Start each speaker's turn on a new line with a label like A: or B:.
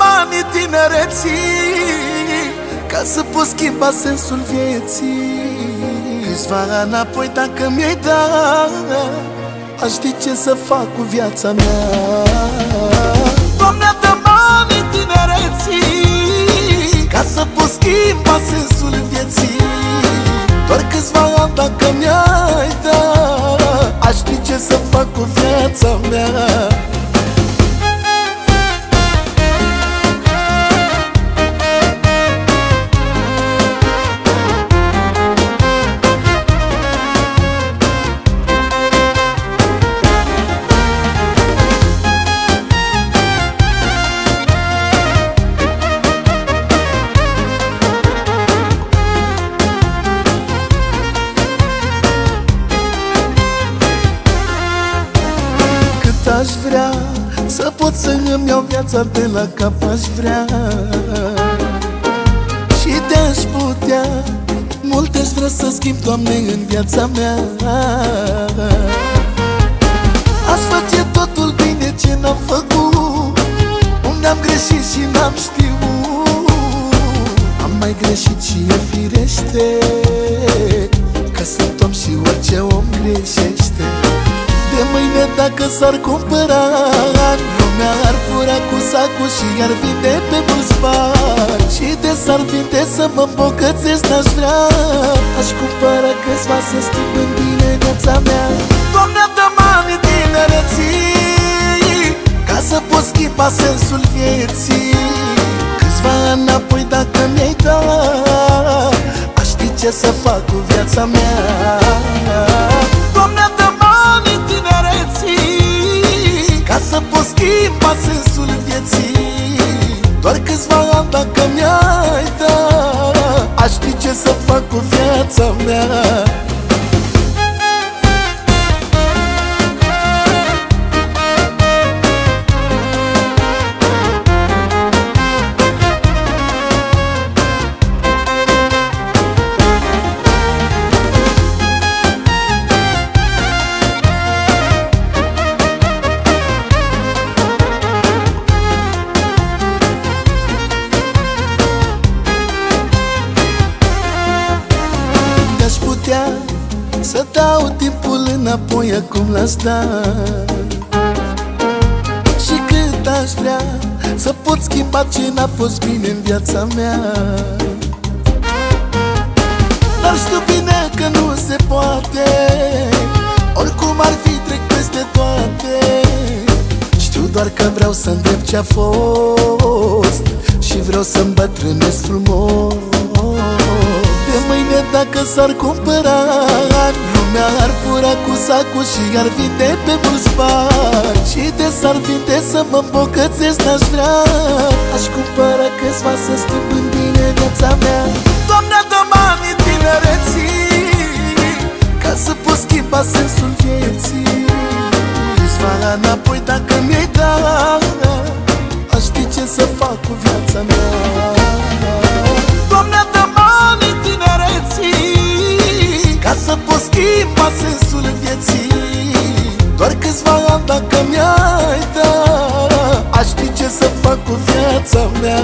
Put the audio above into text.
A: banii tinereții Ca să pot schimba sensul vieții. Câțiva înapoi dacă mi-ai dat Aș ști ce să fac cu viața mea. Doamne, dă banii tinereții Ca să pot schimba sensul vieții. Doar câțiva ani dacă mi-ai dat Aș ști ce să fac cu viața mea aș vrea Să pot să îmi iau viața de la cap aș vrea. Și te-aș putea Multe aș vrea să schimb, Doamne, în viața mea. Aș face totul bine ce n-am făcut Unde am greșit și n-am știut. Am mai greșit și e firește Că sunt om și orice om greșește de mâine dacă s-ar cumpăra Lumea ar fura cu sacul și ar vinde pe mulți bani. Și de s-ar vinde să mă îmbogățesc n-aș vrea. Aș cumpăra câțiva să schimb în bine viața mea. Doamne, dă bani tinereții Ca să pot schimba sensul vieții. Câțiva înapoi dacă mi-ai dat Aș ști ce să fac cu viața mea. Doamne, să pot schimba sensul vieții. Doar câțiva ani dacă mi-ai dat Aș ști ce să fac cu viața mea putea Să dau timpul înapoi acum l-aș da Și cât aș vrea Să pot schimba ce n-a fost bine în viața mea. Dar știu bine că nu se poate Oricum ar fi trec peste toate. Știu doar că vreau să îndrept ce-a fost Și vreau să îmbătrânesc frumos. mâine dacă s-ar cumpăra Lumea ar fura cu sacul și ar vinde pe mulți bani. Și de s-ar vinde să mă îmbogățesc n-aș vrea. Aș cumpăra câțiva să schimb în bine viața mea. Doamne, dă banii tinereții Ca să pot schimba sensul vieții. Câțiva înapoi dacă mi-ai dat Aș ști ce să fac cu viața mea schimba sensul vieții. Doar câțiva ani dacă mi-ai dat Aș ști ce să fac cu viața mea